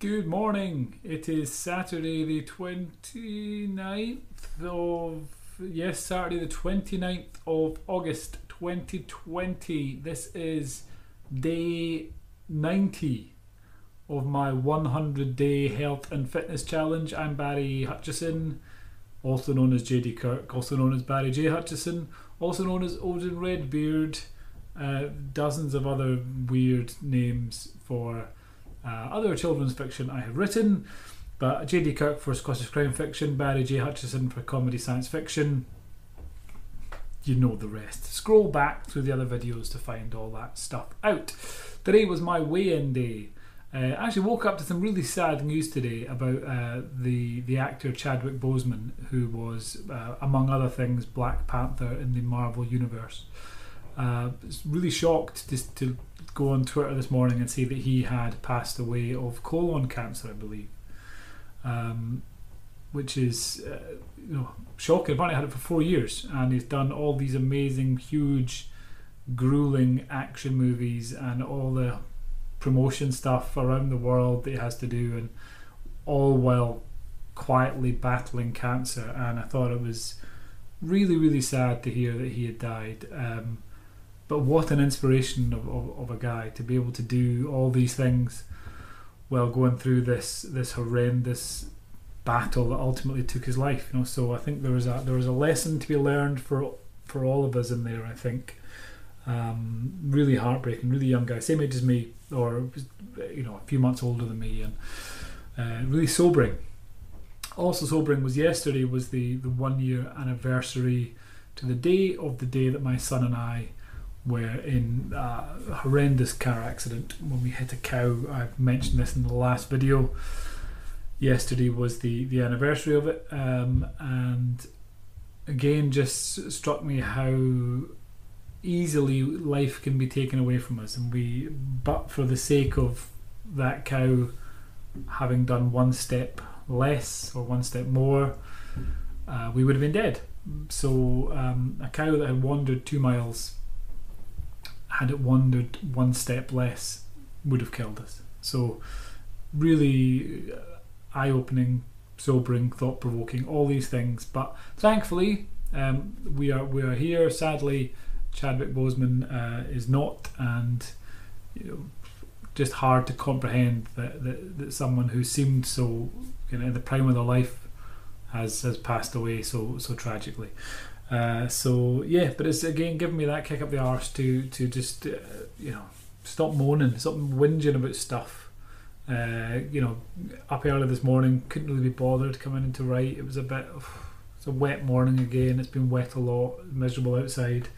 Good morning. It is Saturday the 29th of yes, Saturday the 29th of August 2020. This is day 90 of my 100 day health and fitness challenge. I'm Barry Hutchison, also known as JD Kirk, also known as Barry J. Hutchison, also known as Odin Redbeard, uh, dozens of other weird names for uh, other children's fiction I have written, but J.D. Kirk for Scottish crime fiction, Barry J. Hutchison for comedy science fiction. You know the rest. Scroll back through the other videos to find all that stuff out. Today was my weigh-in day. Uh, I actually woke up to some really sad news today about uh, the the actor Chadwick Boseman, who was, uh, among other things, Black Panther in the Marvel universe. Uh, really shocked to, to go on Twitter this morning and see that he had passed away of colon cancer, I believe, um, which is uh, you know shocking. Apparently, had it for four years, and he's done all these amazing, huge, grueling action movies and all the promotion stuff around the world that he has to do, and all while quietly battling cancer. And I thought it was really, really sad to hear that he had died. Um, but what an inspiration of, of, of, a guy to be able to do all these things while going through this this horrendous battle that ultimately took his life. You know, so I think there was a there was a lesson to be learned for for all of us in there. I think um, really heartbreaking, really young guy, same age as me, or you know, a few months older than me, and uh, really sobering. Also sobering was yesterday was the the one year anniversary to the day of the day that my son and I were in a horrendous car accident when we hit a cow. I've mentioned this in the last video. Yesterday was the, the anniversary of it, um, and again, just struck me how easily life can be taken away from us. And we, but for the sake of that cow having done one step less or one step more, uh, we would have been dead. So, um, a cow that had wandered two miles had it wandered one step less, would have killed us. So, really eye opening, sobering, thought provoking, all these things. But thankfully, um, we are we are here. Sadly, Chadwick Boseman uh, is not, and you know, just hard to comprehend that, that, that someone who seemed so you know, in the prime of their life has has passed away so so tragically. Uh, so yeah, but it's again giving me that kick up the arse to to just uh, you know stop moaning, stop whinging about stuff. Uh, you know, up early this morning, couldn't really be bothered coming in to write. It was a bit of it's a wet morning again. It's been wet a lot, miserable outside.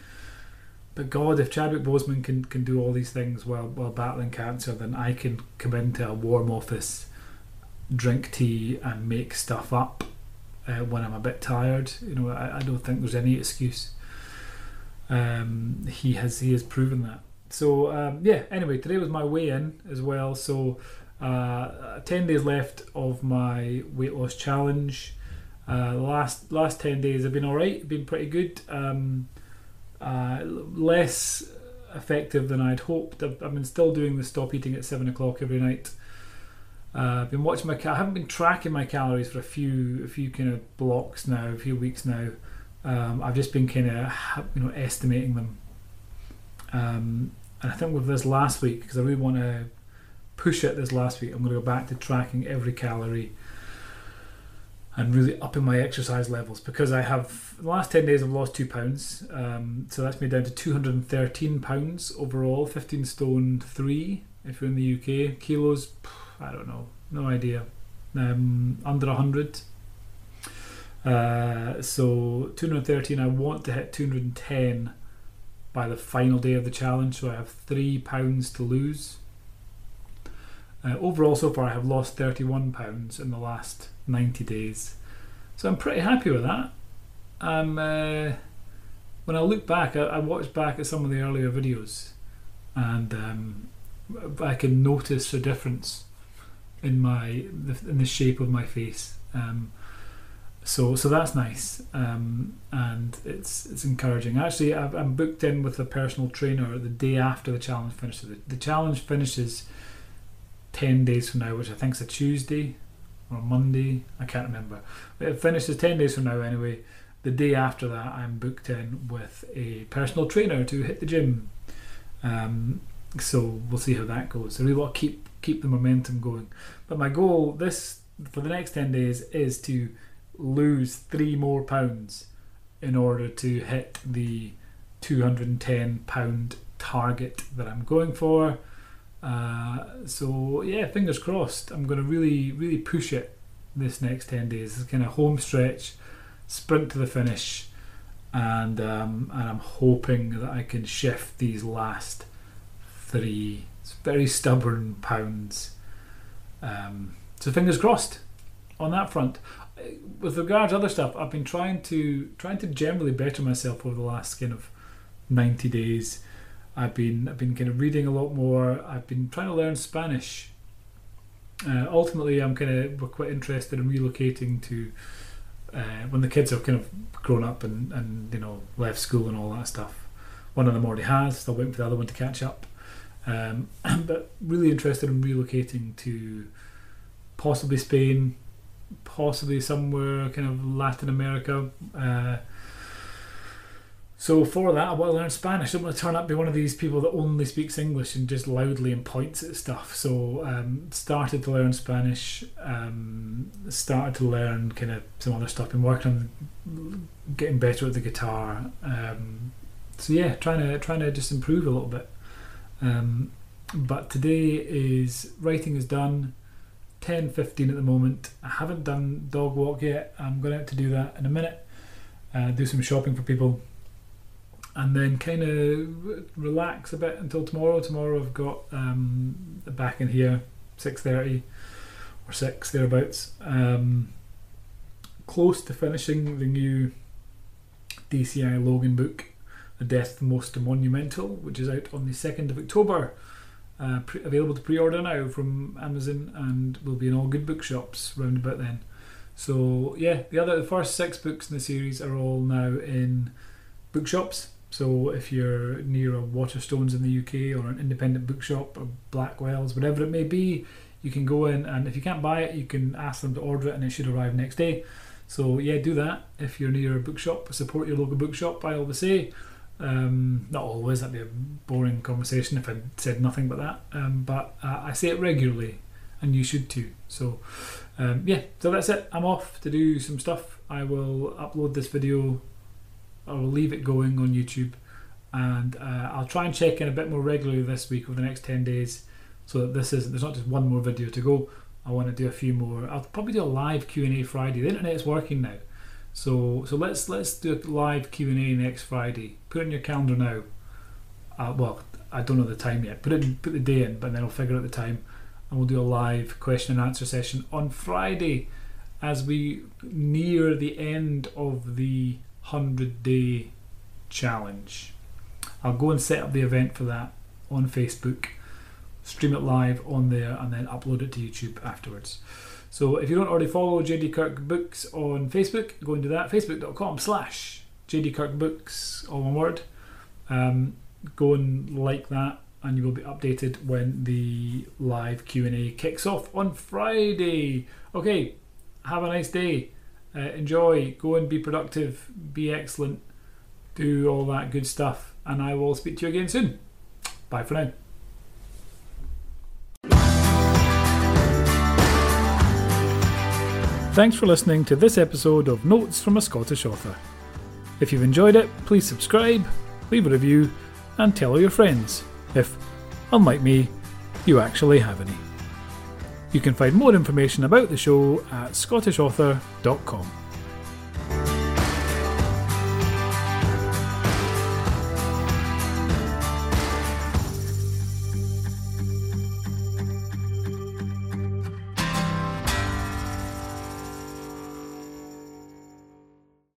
But God, if Chadwick Boseman can, can do all these things while while battling cancer, then I can come into a warm office, drink tea, and make stuff up uh, when I'm a bit tired. You know, I, I don't think there's any excuse. Um, he has he has proven that. So um, yeah. Anyway, today was my weigh in as well. So uh, ten days left of my weight loss challenge. Uh, last last ten days have been all right. Been pretty good. Um, uh, less effective than I'd hoped. I've, I've, been still doing the stop eating at seven o'clock every night. Uh, I've been watching my. I haven't been tracking my calories for a few, a few kind of blocks now, a few weeks now. Um, I've just been kind of, you know, estimating them. Um, and I think with this last week, because I really want to push it this last week, I'm going to go back to tracking every calorie and really upping my exercise levels because I have the last 10 days I've lost two pounds um, so that's me down to 213 pounds overall 15 stone 3 if you're in the UK kilos I don't know, no idea. Um, under 100. Uh, so 213, I want to hit 210 by the final day of the challenge, so I have three pounds to lose. Uh, overall, so far, I have lost 31 pounds in the last 90 days, so I'm pretty happy with that. Um, uh, when I look back, I, I watched back at some of the earlier videos, and um, I can notice a difference in my in the shape of my face. Um, so so that's nice, um, and it's it's encouraging. Actually, i am booked in with a personal trainer the day after the challenge finishes. The, the challenge finishes ten days from now, which I think is a Tuesday or a Monday. I can't remember. It finishes ten days from now anyway. The day after that, I'm booked in with a personal trainer to hit the gym. Um, so we'll see how that goes. I really want to keep keep the momentum going. But my goal this for the next ten days is to lose three more pounds in order to hit the 210 pound target that I'm going for. Uh, so yeah, fingers crossed. I'm going to really, really push it this next 10 days. It's kind of home stretch, sprint to the finish, and um, and I'm hoping that I can shift these last three very stubborn pounds. Um, so fingers crossed on that front with regards to other stuff, I've been trying to trying to generally better myself over the last kind of ninety days. I've been I've been kind of reading a lot more. I've been trying to learn Spanish. Uh, ultimately, I'm kind of we're quite interested in relocating to uh, when the kids have kind of grown up and, and you know left school and all that stuff. One of them already has. Still waiting for the other one to catch up. Um, but really interested in relocating to possibly Spain, possibly somewhere kind of Latin America. Uh, so for that, I want to learn Spanish. I don't want to turn up be one of these people that only speaks English and just loudly and points at stuff. So um, started to learn Spanish. Um, started to learn kind of some other stuff. Been working on getting better at the guitar. Um, so yeah, trying to trying to just improve a little bit. Um, but today is writing is done. 10 15 at the moment. I haven't done dog walk yet. I'm going to do that in a minute. Uh, do some shopping for people and then kind of relax a bit until tomorrow. Tomorrow I've got um, back in here 6:30 or 6 thereabouts. Um, close to finishing the new DCI Logan book, Death Most Monumental, which is out on the 2nd of October uh, pre- available to pre-order now from Amazon and will be in all good bookshops round about then. So yeah, the other the first six books in the series are all now in bookshops. So if you're near a Waterstones in the UK or an independent bookshop or Blackwell's, whatever it may be, you can go in and if you can't buy it, you can ask them to order it and it should arrive next day. So yeah, do that if you're near a bookshop. Support your local bookshop. I always say. Um, not always, that'd be a boring conversation if I said nothing but that. Um, but uh, I say it regularly, and you should too. So, um, yeah, so that's it. I'm off to do some stuff. I will upload this video, I will leave it going on YouTube, and uh, I'll try and check in a bit more regularly this week over the next 10 days so that this is there's not just one more video to go. I want to do a few more. I'll probably do a live Q&A Friday. The internet's working now. So so let's let's do a live Q and A next Friday. Put it in your calendar now. Uh, well, I don't know the time yet. Put it put the day in, but then I'll figure out the time, and we'll do a live question and answer session on Friday, as we near the end of the hundred day challenge. I'll go and set up the event for that on Facebook, stream it live on there, and then upload it to YouTube afterwards. So if you don't already follow JD Kirk Books on Facebook, go and do that. Facebook.com slash JD Kirk Books, all one word. Um, go and like that, and you will be updated when the live Q and A kicks off on Friday. Okay, have a nice day. Uh, enjoy. Go and be productive. Be excellent. Do all that good stuff, and I will speak to you again soon. Bye for now. Thanks for listening to this episode of Notes from a Scottish Author. If you've enjoyed it, please subscribe, leave a review, and tell all your friends if, unlike me, you actually have any. You can find more information about the show at scottishauthor.com.